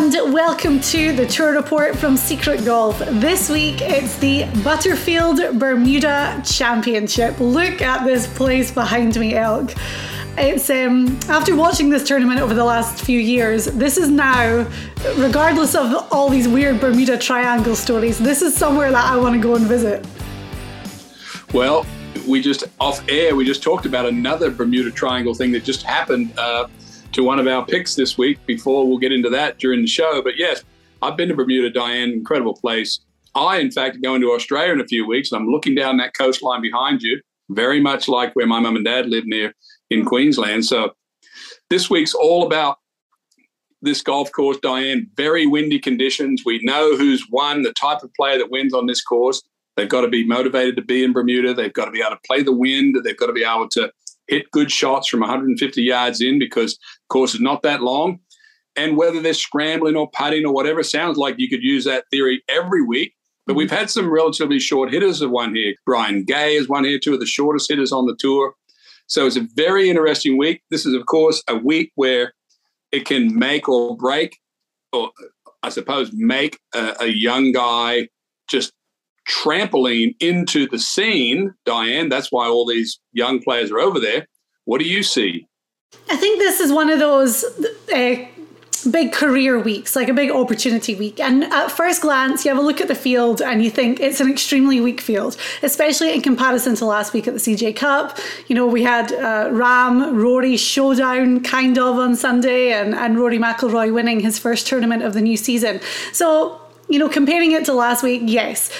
And welcome to the tour report from Secret Golf. This week it's the Butterfield Bermuda Championship. Look at this place behind me, Elk. It's um, after watching this tournament over the last few years, this is now, regardless of all these weird Bermuda Triangle stories, this is somewhere that I want to go and visit. Well, we just off air, we just talked about another Bermuda Triangle thing that just happened uh, to one of our picks this week. Before we'll get into that during the show, but yes, I've been to Bermuda, Diane, incredible place. I, in fact, going to Australia in a few weeks, and I'm looking down that coastline behind you, very much like where my mum and dad live near in Queensland. So this week's all about this golf course, Diane. Very windy conditions. We know who's won, the type of player that wins on this course. They've got to be motivated to be in Bermuda. They've got to be able to play the wind. They've got to be able to hit good shots from 150 yards in because the course is not that long. And whether they're scrambling or putting or whatever, sounds like you could use that theory every week. But we've had some relatively short hitters of one here. Brian Gay is one here, two of the shortest hitters on the tour. So it's a very interesting week. This is, of course, a week where it can make or break, or I suppose make a, a young guy just trampoline into the scene, Diane. That's why all these young players are over there. What do you see? I think this is one of those uh, big career weeks, like a big opportunity week. And at first glance, you have a look at the field and you think it's an extremely weak field, especially in comparison to last week at the CJ Cup. You know, we had uh, Rahm, Rory showdown kind of on Sunday, and, and Rory McIlroy winning his first tournament of the new season. So, you know, comparing it to last week, yes,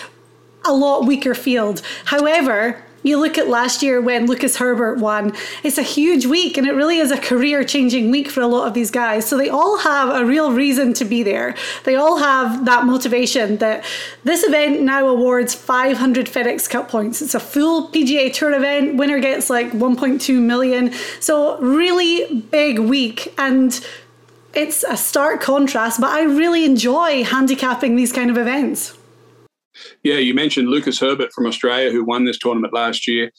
a lot weaker field. However, you look at last year when Lucas Herbert won, it's a huge week and it really is a career changing week for a lot of these guys. So they all have a real reason to be there. They all have that motivation that this event now awards 500 FedEx Cup points. It's a full PGA Tour event. Winner gets like 1.2 million. So, really big week. And it's a stark contrast, but I really enjoy handicapping these kind of events. Yeah, you mentioned Lucas Herbert from Australia who won this tournament last year.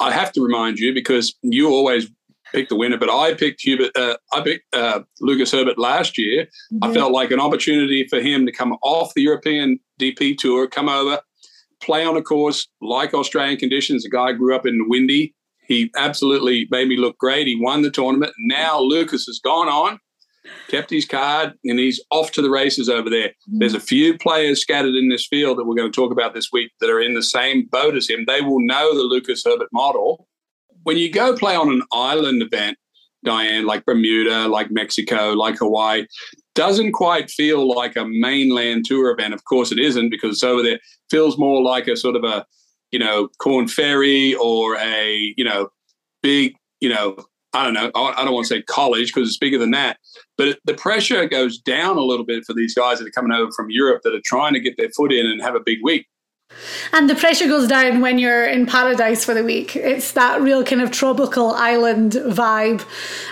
I have to remind you because you always pick the winner, but I picked Hubert. Uh, I picked uh, Lucas Herbert last year. I felt like an opportunity for him to come off the European DP tour, come over, play on a course like Australian conditions. The guy grew up in Windy. He absolutely made me look great. He won the tournament. Now Lucas has gone on kept his card, and he's off to the races over there. Mm. There's a few players scattered in this field that we're going to talk about this week that are in the same boat as him. They will know the Lucas Herbert model. When you go play on an island event, Diane, like Bermuda, like Mexico, like Hawaii, doesn't quite feel like a mainland tour event. Of course, it isn't because it's over there. Feels more like a sort of a, you know, Corn Ferry or a, you know, big, you know, I don't know. I don't want to say college because it's bigger than that. But the pressure goes down a little bit for these guys that are coming over from Europe that are trying to get their foot in and have a big week. And the pressure goes down when you're in paradise for the week. It's that real kind of tropical island vibe.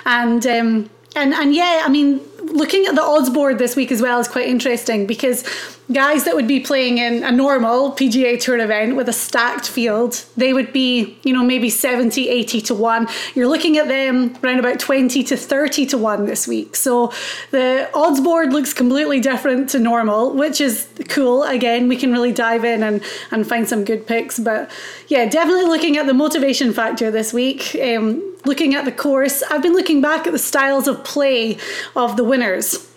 And um, and and yeah, I mean, looking at the odds board this week as well is quite interesting because guys that would be playing in a normal PGA Tour event with a stacked field, they would be, you know, maybe 70, 80 to 1. You're looking at them around about 20 to 30 to 1 this week. So the odds board looks completely different to normal, which is cool. Again, we can really dive in and, and find some good picks. But yeah, definitely looking at the motivation factor this week. Um, looking at the course, I've been looking back at the styles of play of the winners.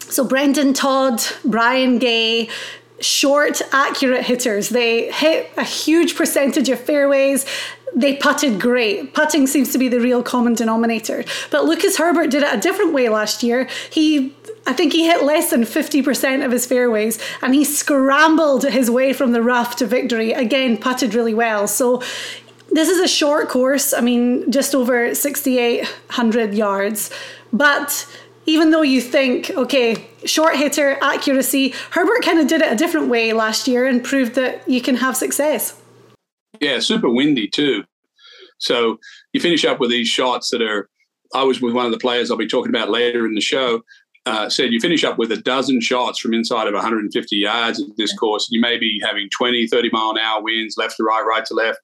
So Brendan Todd, Brian Gay, short, accurate hitters. They hit a huge percentage of fairways. They putted great. Putting seems to be the real common denominator. But Lucas Herbert did it a different way last year. He I think he hit less than 50% of his fairways and he scrambled his way from the rough to victory. Again, putted really well. So this is a short course. I mean, just over 6,800 yards. But even though you think, okay, short hitter, accuracy, Herbert kind of did it a different way last year and proved that you can have success. Yeah, super windy too. So you finish up with these shots that are. I was with one of the players I'll be talking about later in the show. Uh, said you finish up with a dozen shots from inside of 150 yards at this course. You may be having 20, 30 mile an hour winds, left to right, right to left.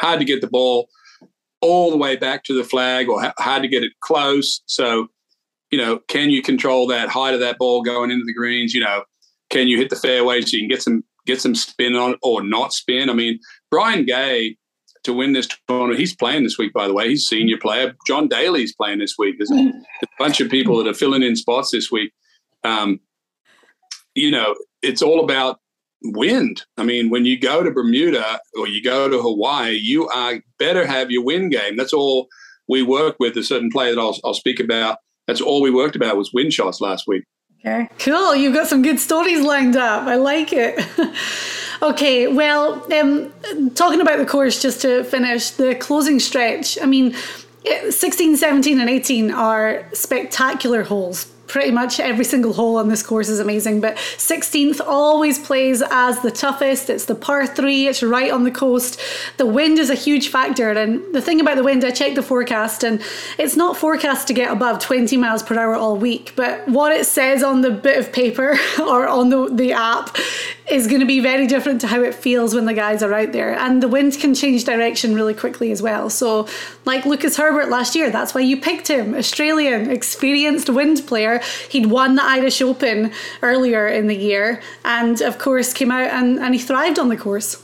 Hard to get the ball all the way back to the flag or hard to get it close. So you know, can you control that height of that ball going into the greens? You know, can you hit the fairway so you can get some get some spin on it or not spin? I mean, Brian Gay to win this tournament, he's playing this week, by the way. He's senior player. John Daly's playing this week. There's a bunch of people that are filling in spots this week. Um, you know, it's all about wind. I mean, when you go to Bermuda or you go to Hawaii, you are better have your wind game. That's all we work with. A certain player that I'll, I'll speak about that's all we worked about was wind shots last week. Okay, cool. You've got some good stories lined up. I like it. okay, well, um, talking about the course just to finish the closing stretch. I mean, 16, 17, and 18 are spectacular holes pretty much every single hole on this course is amazing. But 16th always plays as the toughest. It's the par three, it's right on the coast. The wind is a huge factor. And the thing about the wind, I checked the forecast and it's not forecast to get above 20 miles per hour all week. But what it says on the bit of paper or on the, the app is going to be very different to how it feels when the guys are out there. And the wind can change direction really quickly as well. So, like Lucas Herbert last year, that's why you picked him. Australian, experienced wind player. He'd won the Irish Open earlier in the year and, of course, came out and, and he thrived on the course.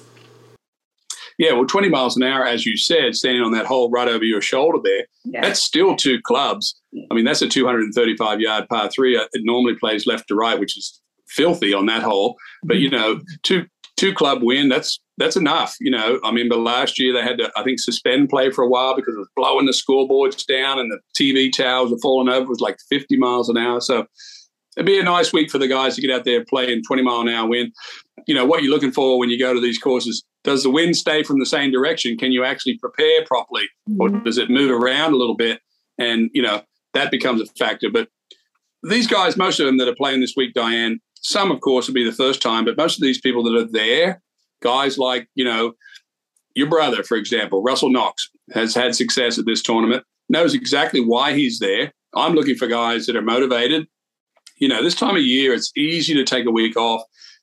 Yeah, well, 20 miles an hour, as you said, standing on that hole right over your shoulder there, yeah. that's still two clubs. I mean, that's a 235 yard par three. It normally plays left to right, which is filthy on that hole. But you know, two two club win, that's that's enough. You know, I mean, but last year they had to, I think, suspend play for a while because it was blowing the scoreboards down and the TV towers were falling over. It was like 50 miles an hour. So it'd be a nice week for the guys to get out there playing 20 mile an hour wind. You know, what you're looking for when you go to these courses, does the wind stay from the same direction? Can you actually prepare properly? Or mm-hmm. does it move around a little bit? And, you know, that becomes a factor. But these guys, most of them that are playing this week, Diane, some, of course, will be the first time, but most of these people that are there, guys like, you know, your brother, for example, Russell Knox, has had success at this tournament, knows exactly why he's there. I'm looking for guys that are motivated. You know, this time of year, it's easy to take a week off,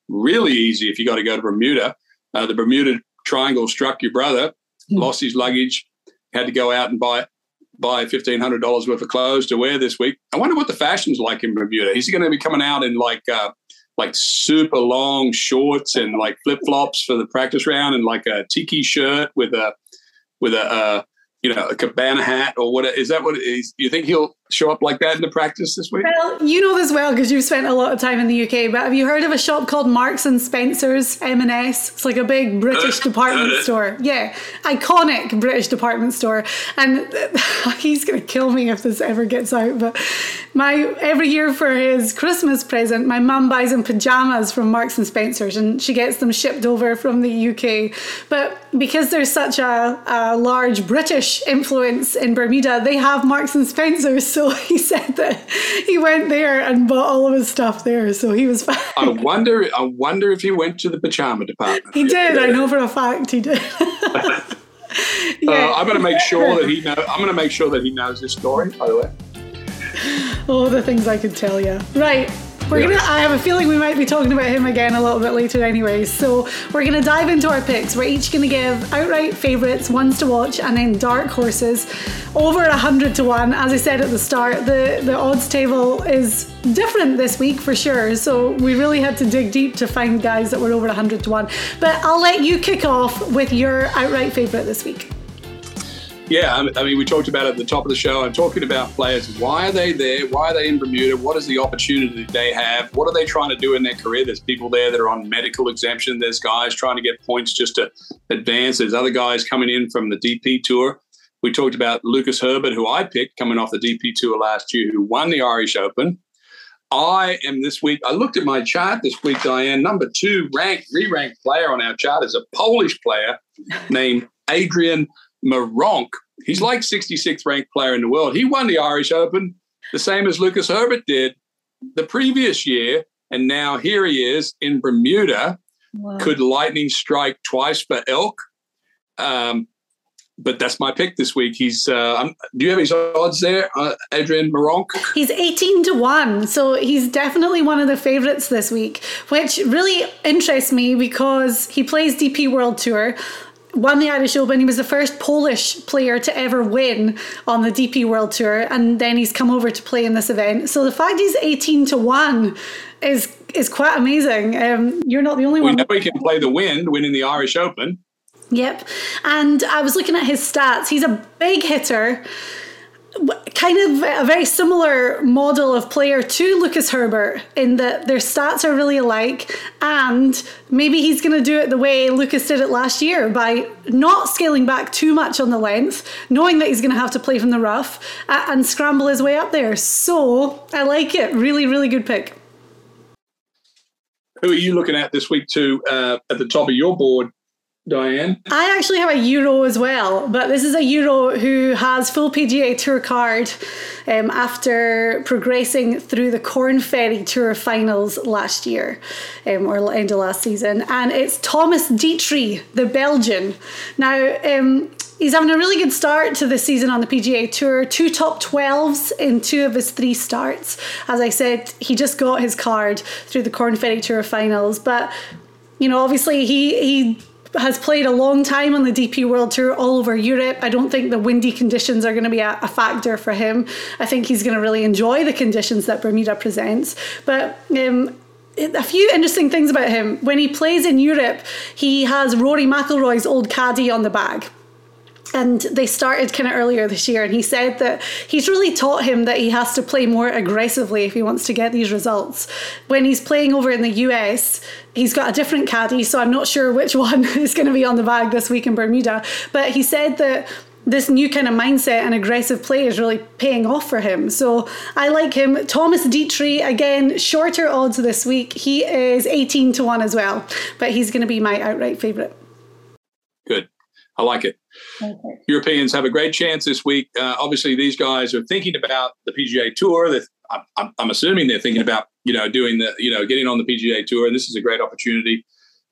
really easy if you got to go to Bermuda. Uh, the Bermuda Triangle struck your brother, mm. lost his luggage, had to go out and buy buy fifteen hundred dollars worth of clothes to wear this week. I wonder what the fashion's like in Bermuda. Is he going to be coming out in like uh, like super long shorts and like flip flops for the practice round and like a tiki shirt with a with a uh, you know a cabana hat or what is that what it is? You think he'll show up like that in the practice this week? Well, you know this well because you've spent a lot of time in the UK. But have you heard of a shop called Marks and Spencers M&S? It's like a big British department store. Yeah, iconic British department store. And he's gonna kill me if this ever gets out. But my every year for his Christmas present, my mum buys him pajamas from Marks and Spencers, and she gets them shipped over from the UK. But because there's such a, a large British influence in Bermuda, they have Marks and Spencers So he said that he went there and bought all of his stuff there. So he was fine. I wonder. I wonder if he went to the pajama department. He did. I know for a fact he did. yeah. uh, I'm going to make sure that he know. I'm going to make sure that he knows this story. By the way. All the things I could tell you. Right. We're gonna. I have a feeling we might be talking about him again a little bit later, anyways. So we're gonna dive into our picks. We're each gonna give outright favourites, ones to watch, and then dark horses. Over a hundred to one. As I said at the start, the the odds table is different this week for sure. So we really had to dig deep to find guys that were over a hundred to one. But I'll let you kick off with your outright favourite this week. Yeah, I mean, we talked about it at the top of the show. I'm talking about players. Why are they there? Why are they in Bermuda? What is the opportunity they have? What are they trying to do in their career? There's people there that are on medical exemption. There's guys trying to get points just to advance. There's other guys coming in from the DP Tour. We talked about Lucas Herbert, who I picked coming off the DP Tour last year, who won the Irish Open. I am this week. I looked at my chart this week, Diane. Number two ranked, re-ranked player on our chart is a Polish player named Adrian Meronk. He's like 66th ranked player in the world. He won the Irish Open the same as Lucas Herbert did the previous year. And now here he is in Bermuda. Wow. Could lightning strike twice for elk? Um, but that's my pick this week. He's. Uh, do you have his odds there, uh, Adrian Meronk? He's eighteen to one, so he's definitely one of the favourites this week, which really interests me because he plays DP World Tour won the Irish Open. He was the first Polish player to ever win on the DP World Tour, and then he's come over to play in this event. So the fact he's eighteen to one is is quite amazing. Um, you're not the only we one. We know he can play the wind, winning the Irish Open. Yep, and I was looking at his stats. He's a big hitter kind of a very similar model of player to Lucas Herbert in that their stats are really alike, and maybe he's going to do it the way Lucas did it last year by not scaling back too much on the length, knowing that he's going to have to play from the rough and scramble his way up there. So I like it. Really, really good pick. Who are you looking at this week, too, uh, at the top of your board Diane? I actually have a Euro as well, but this is a Euro who has full PGA Tour card um, after progressing through the Corn Ferry Tour finals last year um, or end of last season. And it's Thomas Detry, the Belgian. Now, um, he's having a really good start to the season on the PGA Tour. Two top 12s in two of his three starts. As I said, he just got his card through the Corn Ferry Tour finals. But, you know, obviously he, he has played a long time on the DP World Tour all over Europe. I don't think the windy conditions are going to be a, a factor for him. I think he's going to really enjoy the conditions that Bermuda presents. But um, a few interesting things about him. When he plays in Europe, he has Rory McIlroy's old caddy on the bag and they started kind of earlier this year and he said that he's really taught him that he has to play more aggressively if he wants to get these results when he's playing over in the US he's got a different caddy so I'm not sure which one is going to be on the bag this week in Bermuda but he said that this new kind of mindset and aggressive play is really paying off for him. So I like him. Thomas Detry, again, shorter odds this week. He is 18 to 1 as well, but he's going to be my outright favourite. Good. I like it. Europeans have a great chance this week. Uh, obviously, these guys are thinking about the PGA Tour. I'm, I'm, assuming they're thinking about you know doing the you know getting on the PGA Tour, and this is a great opportunity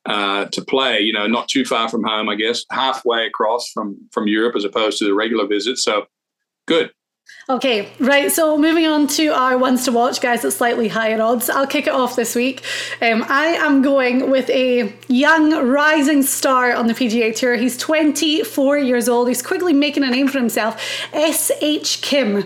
uh, to play. You know, not too far from home, I guess, halfway across from from Europe as opposed to the regular visit. So, good. Okay, right. So moving on to our ones to watch, guys, at slightly higher odds. I'll kick it off this week. Um, I am going with a young rising star on the PGA Tour. He's 24 years old. He's quickly making a name for himself. S.H. Kim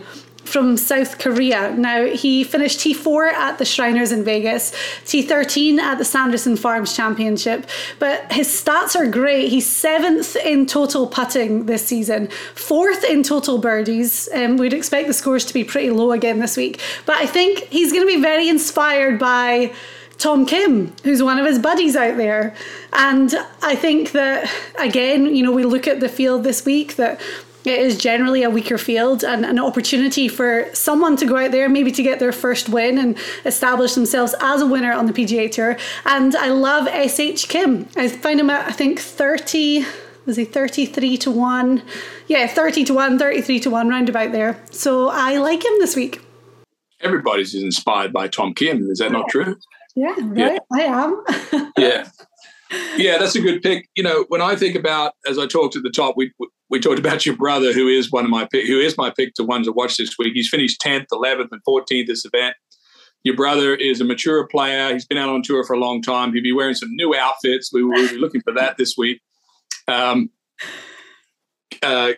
from South Korea. Now, he finished T4 at the Shriners in Vegas, T13 at the Sanderson Farms Championship, but his stats are great. He's seventh in total putting this season, fourth in total birdies. Um, we'd expect the scores to be pretty low again this week, but I think he's going to be very inspired by. Tom Kim, who's one of his buddies out there. And I think that, again, you know, we look at the field this week that it is generally a weaker field and an opportunity for someone to go out there, maybe to get their first win and establish themselves as a winner on the PGA Tour. And I love SH Kim. I find him at, I think, 30. was he 33 to 1? Yeah, 30 to 1, 33 to 1, roundabout there. So I like him this week. Everybody's inspired by Tom Kim. Is that not true? Yeah, right. Yeah. I am. yeah. Yeah, that's a good pick. You know, when I think about, as I talked at the top, we we talked about your brother, who is one of my pick, who is my pick to one to watch this week. He's finished tenth, eleventh, and fourteenth this event. Your brother is a mature player. He's been out on tour for a long time. He'll be wearing some new outfits. We will be looking for that this week. Um, uh,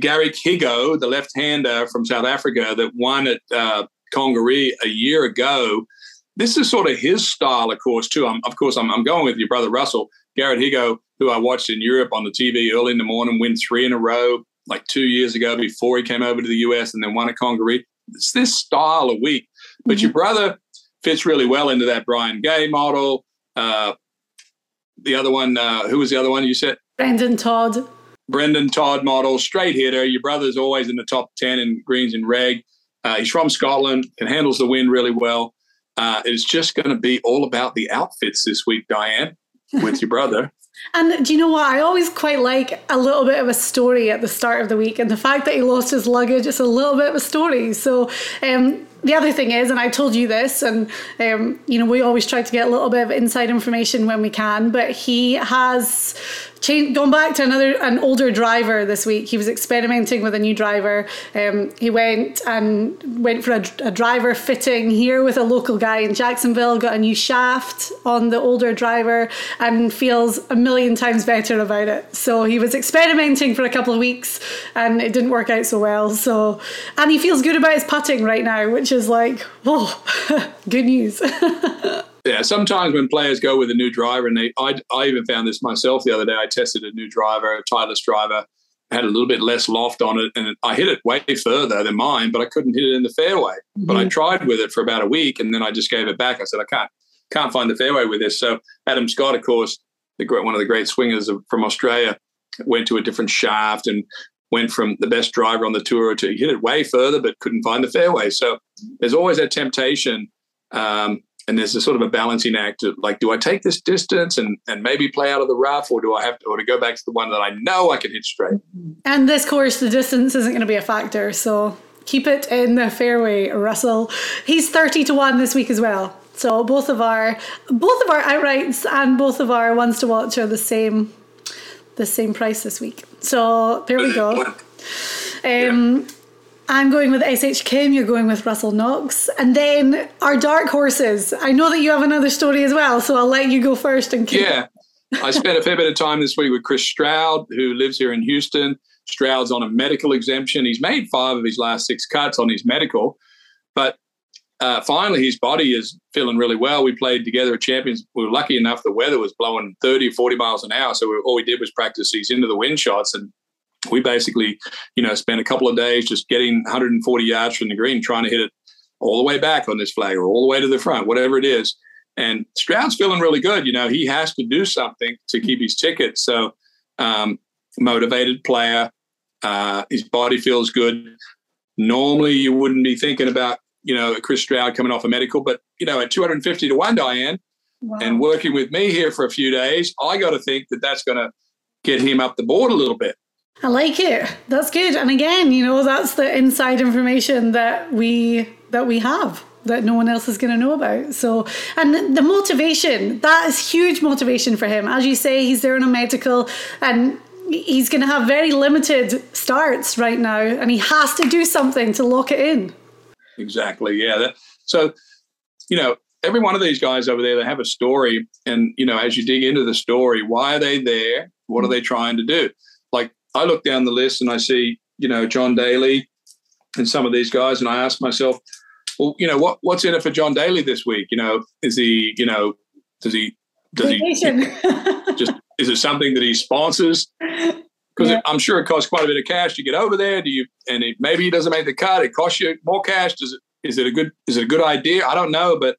Garrick Higgo, the left-hander from South Africa that won at uh, Congaree a year ago. This is sort of his style, of course, too. I'm, of course, I'm, I'm going with your brother Russell. Garrick Higgo, who I watched in Europe on the TV early in the morning, win three in a row like two years ago before he came over to the US and then won at Congaree. It's this style of week. But mm-hmm. your brother fits really well into that Brian Gay model. Uh, the other one, uh, who was the other one you said? Brendan Todd. Brendan Todd model, straight hitter. Your brother's always in the top 10 in greens and reg. Uh, he's from Scotland, can handles the wind really well. Uh, it's just going to be all about the outfits this week, Diane, with your brother. And do you know what? I always quite like a little bit of a story at the start of the week. And the fact that he lost his luggage, it's a little bit of a story. So um, the other thing is, and I told you this, and um, you know, we always try to get a little bit of inside information when we can, but he has changed, gone back to another an older driver this week. He was experimenting with a new driver. Um, he went and went for a, a, driver fitting here with a local guy in Jacksonville. Got a new shaft on the older driver and feels a million times better about it. So he was experimenting for a couple of weeks and it didn't work out so well. So and he feels good about his putting right now, which is like oh, good news. yeah, sometimes when players go with a new driver, and they, I, I even found this myself the other day. I tested a new driver, a Titleist driver, had a little bit less loft on it, and I hit it way further than mine, but I couldn't hit it in the fairway. Mm-hmm. But I tried with it for about a week, and then I just gave it back. I said, I can't, can't find the fairway with this. So Adam Scott, of course, the great, one of the great swingers of, from Australia, went to a different shaft and went from the best driver on the tour to hit it way further, but couldn't find the fairway. So there's always that temptation. Um, and there's a sort of a balancing act of like, do I take this distance and, and maybe play out of the rough, or do I have to, or to go back to the one that I know I can hit straight? And this course, the distance isn't going to be a factor, so keep it in the fairway, Russell. He's thirty to one this week as well. So both of our both of our outrights and both of our ones to watch are the same the same price this week. So there we go. Um, I'm going with SH Kim, you're going with Russell Knox. And then our dark horses. I know that you have another story as well, so I'll let you go first and keep Yeah. I spent a fair bit of time this week with Chris Stroud, who lives here in Houston. Stroud's on a medical exemption. He's made five of his last six cuts on his medical, but uh, finally his body is feeling really well. We played together at Champions. We were lucky enough the weather was blowing 30, 40 miles an hour. So we, all we did was practice these into the wind shots and we basically, you know, spent a couple of days just getting 140 yards from the green, trying to hit it all the way back on this flag or all the way to the front, whatever it is. And Stroud's feeling really good. You know, he has to do something to keep his ticket. So, um, motivated player, uh, his body feels good. Normally, you wouldn't be thinking about, you know, Chris Stroud coming off a medical, but, you know, at 250 to 1, Diane, wow. and working with me here for a few days, I got to think that that's going to get him up the board a little bit. I like it. That's good. And again, you know, that's the inside information that we that we have that no one else is going to know about. So, and the motivation, that is huge motivation for him. As you say, he's there on a medical and he's going to have very limited starts right now and he has to do something to lock it in. Exactly. Yeah. That, so, you know, every one of these guys over there, they have a story. And, you know, as you dig into the story, why are they there? What are mm. they trying to do? Like I look down the list and I see, you know, John Daly and some of these guys, and I ask myself, well, you know, what what's in it for John Daly this week? You know, is he, you know, does he does Vacation. he just is it something that he sponsors? Because yeah. I'm sure it costs quite a bit of cash to get over there. Do you? And it, maybe he doesn't make the cut. It costs you more cash. Does it? Is it a good? Is it a good idea? I don't know, but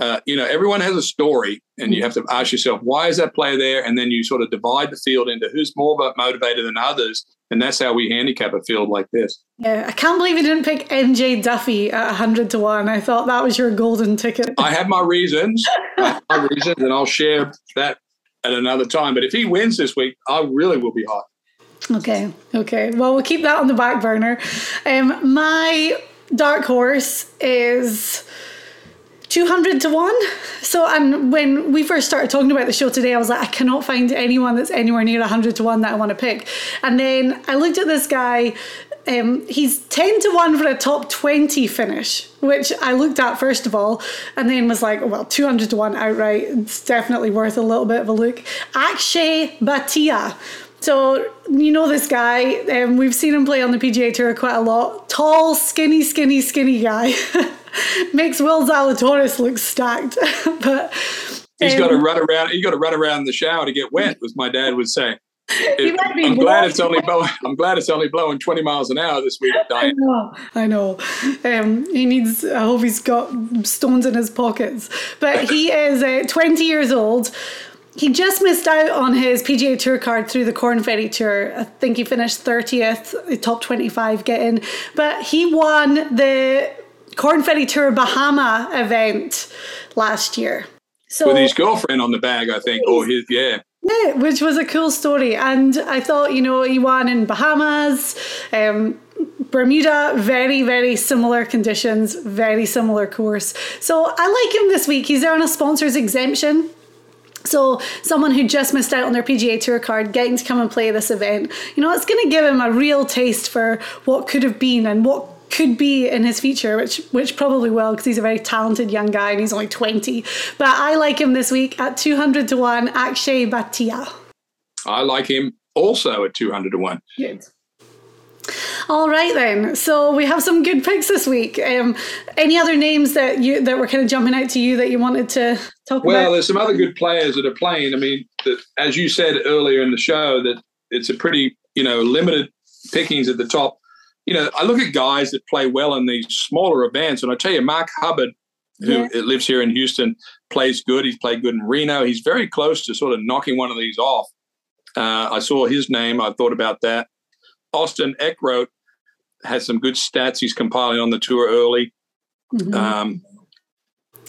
uh, you know, everyone has a story, and you have to ask yourself, why is that player there? And then you sort of divide the field into who's more motivated than others, and that's how we handicap a field like this. Yeah, I can't believe you didn't pick MJ Daffue at hundred to one. I thought that was your golden ticket. I have my reasons, have my reasons, and I'll share that at another time. But if he wins this week, I really will be hot. Okay, okay. Well, we'll keep that on the back burner. Um, my dark horse is 200 to 1. So, and when we first started talking about the show today, I was like, I cannot find anyone that's anywhere near 100 to 1 that I want to pick. And then I looked at this guy. Um, he's 10 to 1 for a top 20 finish, which I looked at first of all, and then was like, well, 200 to 1 outright. It's definitely worth a little bit of a look. Akshay Bhatia. So you know this guy. Um, we've seen him play on the PGA Tour quite a lot. Tall, skinny, skinny, skinny guy. Makes Will Zalatoris look stacked, but he's um, got to run around. He's got to run around the shower to get wet, as my dad would say. Be I'm glad blowing- it's only blowing. I'm glad it's only blowing 20 miles an hour this week, I know, I know. Um, he needs. I hope he's got stones in his pockets. But he is uh, 20 years old. He just missed out on his PGA Tour card through the Corn Ferry Tour. I think he finished 30th, top 25 getting. But he won the Corn Ferry Tour Bahama event last year. So With his girlfriend on the bag, I think, or his yeah. yeah, which was a cool story. And I thought, you know, he won in Bahamas, um, Bermuda, very, very similar conditions, very similar course. So I like him this week. He's there on a sponsor's exemption. So someone who just missed out on their PGA Tour card getting to come and play this event, you know, it's going to give him a real taste for what could have been and what could be in his future, which which probably will because he's a very talented young guy and he's only 20. But I like him this week at 200 to 1, Akshay Bhatia. I like him also at 200 to 1. Good. All right then. So we have some good picks this week. Um, any other names that you that were kind of jumping out to you that you wanted to talk Well, about? Well, there's some other good players that are playing. I mean, that, as you said earlier in the show, that it's a pretty, you know, limited pickings at the top. You know, I look at guys that play well in these smaller events, and I tell you, Mark Hubbard, who Yeah. lives here in Houston, plays good. He's played good in Reno. He's very close to sort of knocking one of these off. Uh, I saw his name. I thought about that. Austin Eckroat has some good stats. He's compiling on the tour early. Mhm. Um,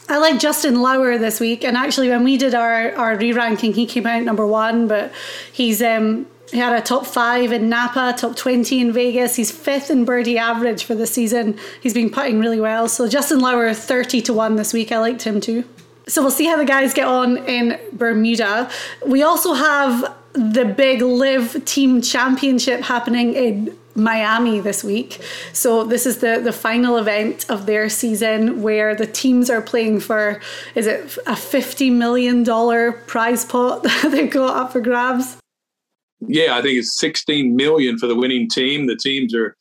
I like Justin Lower this week, and actually, when we did our our re-ranking, he came out number one, but he's um he had a top five in Napa, top twenty in Vegas. He's fifth in birdie average for the season. He's been putting really well. So Justin Lower thirty to one this week. I liked him too. So we'll see how the guys get on in Bermuda. We also have the big LIV Team Championship happening in Miami this week. So this is the the final event of their season where the teams are playing for is it a 50 million dollar prize pot that they've got up for grabs? yeah, I think it's 16 million for the winning team. The teams are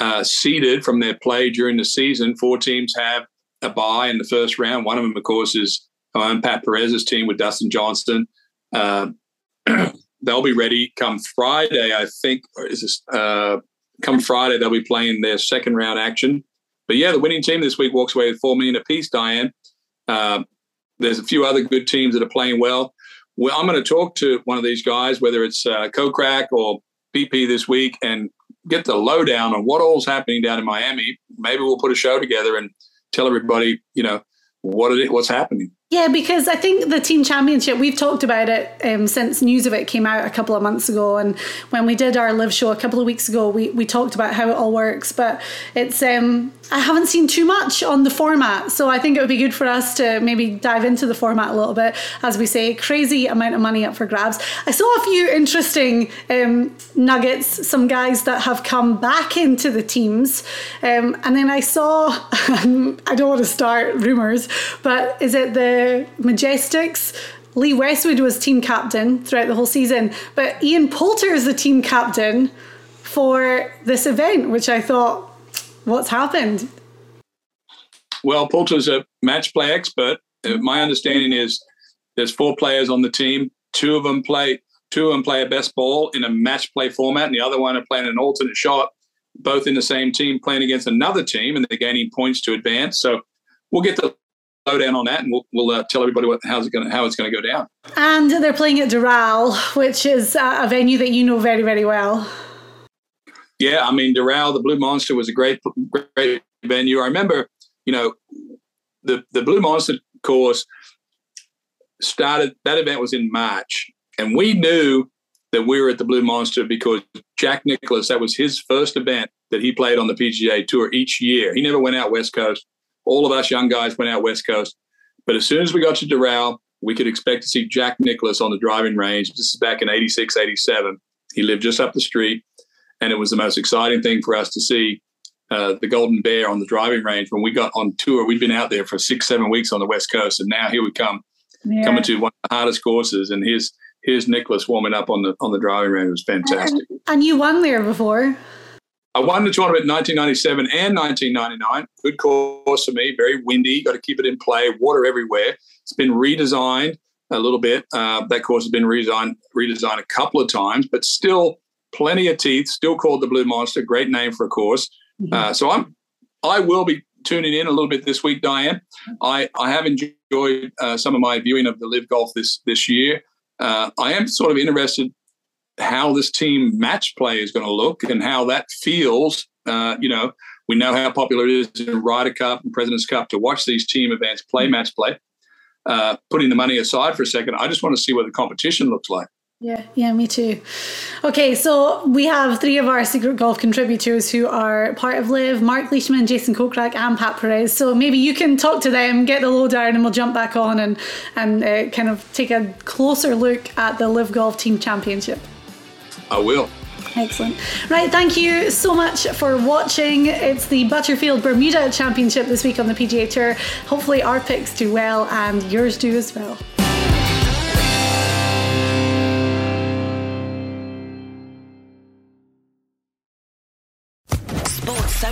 uh, seeded from their play during the season. Four teams have a bye in the first round. One of them, of course, is um, Pat Perez's team with Dustin Johnson. Uh, they'll be ready come Friday, I think. Is this uh, come Friday? They'll be playing their second round action. But yeah, the winning team this week walks away with four million apiece. Diane. Uh, there's a few other good teams that are playing well. Well, I'm going to talk to one of these guys, whether it's uh, or PP this week, and get the lowdown on what all's happening down in Miami. Maybe we'll put a show together and tell everybody, you know, what it what's happening. Yeah, because I think the team championship, we've talked about it um, since news of it came out a couple of months ago. And when we did our live show a couple of weeks ago, we, we talked about how it all works. But it's, um, I haven't seen too much on the format. So I think it would be good for us to maybe dive into the format a little bit. As we say, crazy amount of money up for grabs. I saw a few interesting um, nuggets, some guys that have come back into the teams. Um, and then I saw, I don't want to start rumors, but is it the Majesticks? Lee Westwood was team captain throughout the whole season, but Ian Poulter is the team captain for this event, which I thought, what's happened? Well, Poulter's a match play expert. Uh, my understanding is there's four players on the team. Two of them play. Two of them play a best ball in a match play format, and the other one are playing an alternate shot. Both in the same team, playing against another team, and they're gaining points to advance. So we'll get the lowdown on that, and we'll, we'll uh, tell everybody what how's it going how it's going to go down. And they're playing at Doral, which is a venue that you know very, very well. Yeah, I mean, Doral, the Blue Monster was a great, great venue. I remember, you know, the the Blue Monster course started. That event was in March, and we knew that we were at the Blue Monster because Jack Nicklaus. That was his first event that he played on the PGA Tour each year. He never went out West Coast. All of us young guys went out West Coast. But as soon as we got to Doral, we could expect to see Jack Nicklaus on the driving range. This is back in 86, 87. He lived just up the street. And it was the most exciting thing for us to see uh, the Golden Bear on the driving range. When we got on tour, we'd been out there for six, seven weeks on the West Coast. And now here we come, yeah. coming to one of the hardest courses. And here's, here's Nicklaus warming up on the, on the driving range. It was fantastic. And, and you won there before. I won the tournament in 1997 and 1999. Good course for me, very windy. Got to keep it in play, water everywhere. It's been redesigned a little bit. Uh, that course has been redesigned, redesigned a couple of times, but still plenty of teeth. Still called the Blue Monster. Great name for a course. Mm-hmm. Uh, so I'm, I will be tuning in a little bit this week, Diane. I, I have enjoyed uh, some of my viewing of the LIV Golf this this year. Uh, I am sort of interested how this team match play is going to look and how that feels. Uh, you know, we know how popular it is in Ryder Cup and President's Cup to watch these team events play match play. Uh, putting the money aside for a second, I just want to see what the competition looks like. Yeah, yeah, me too. Okay, so we have three of our secret golf contributors who are part of LIV Mark Leishman, Jason Kokrak, and Pat Perez. So maybe you can talk to them, get the lowdown, and we'll jump back on and, and uh, kind of take a closer look at the LIV Golf Team Championship. I will. Excellent. Right, thank you so much for watching. It's the Butterfield Bermuda Championship this week on the PGA Tour. Hopefully, our picks do well and yours do as well.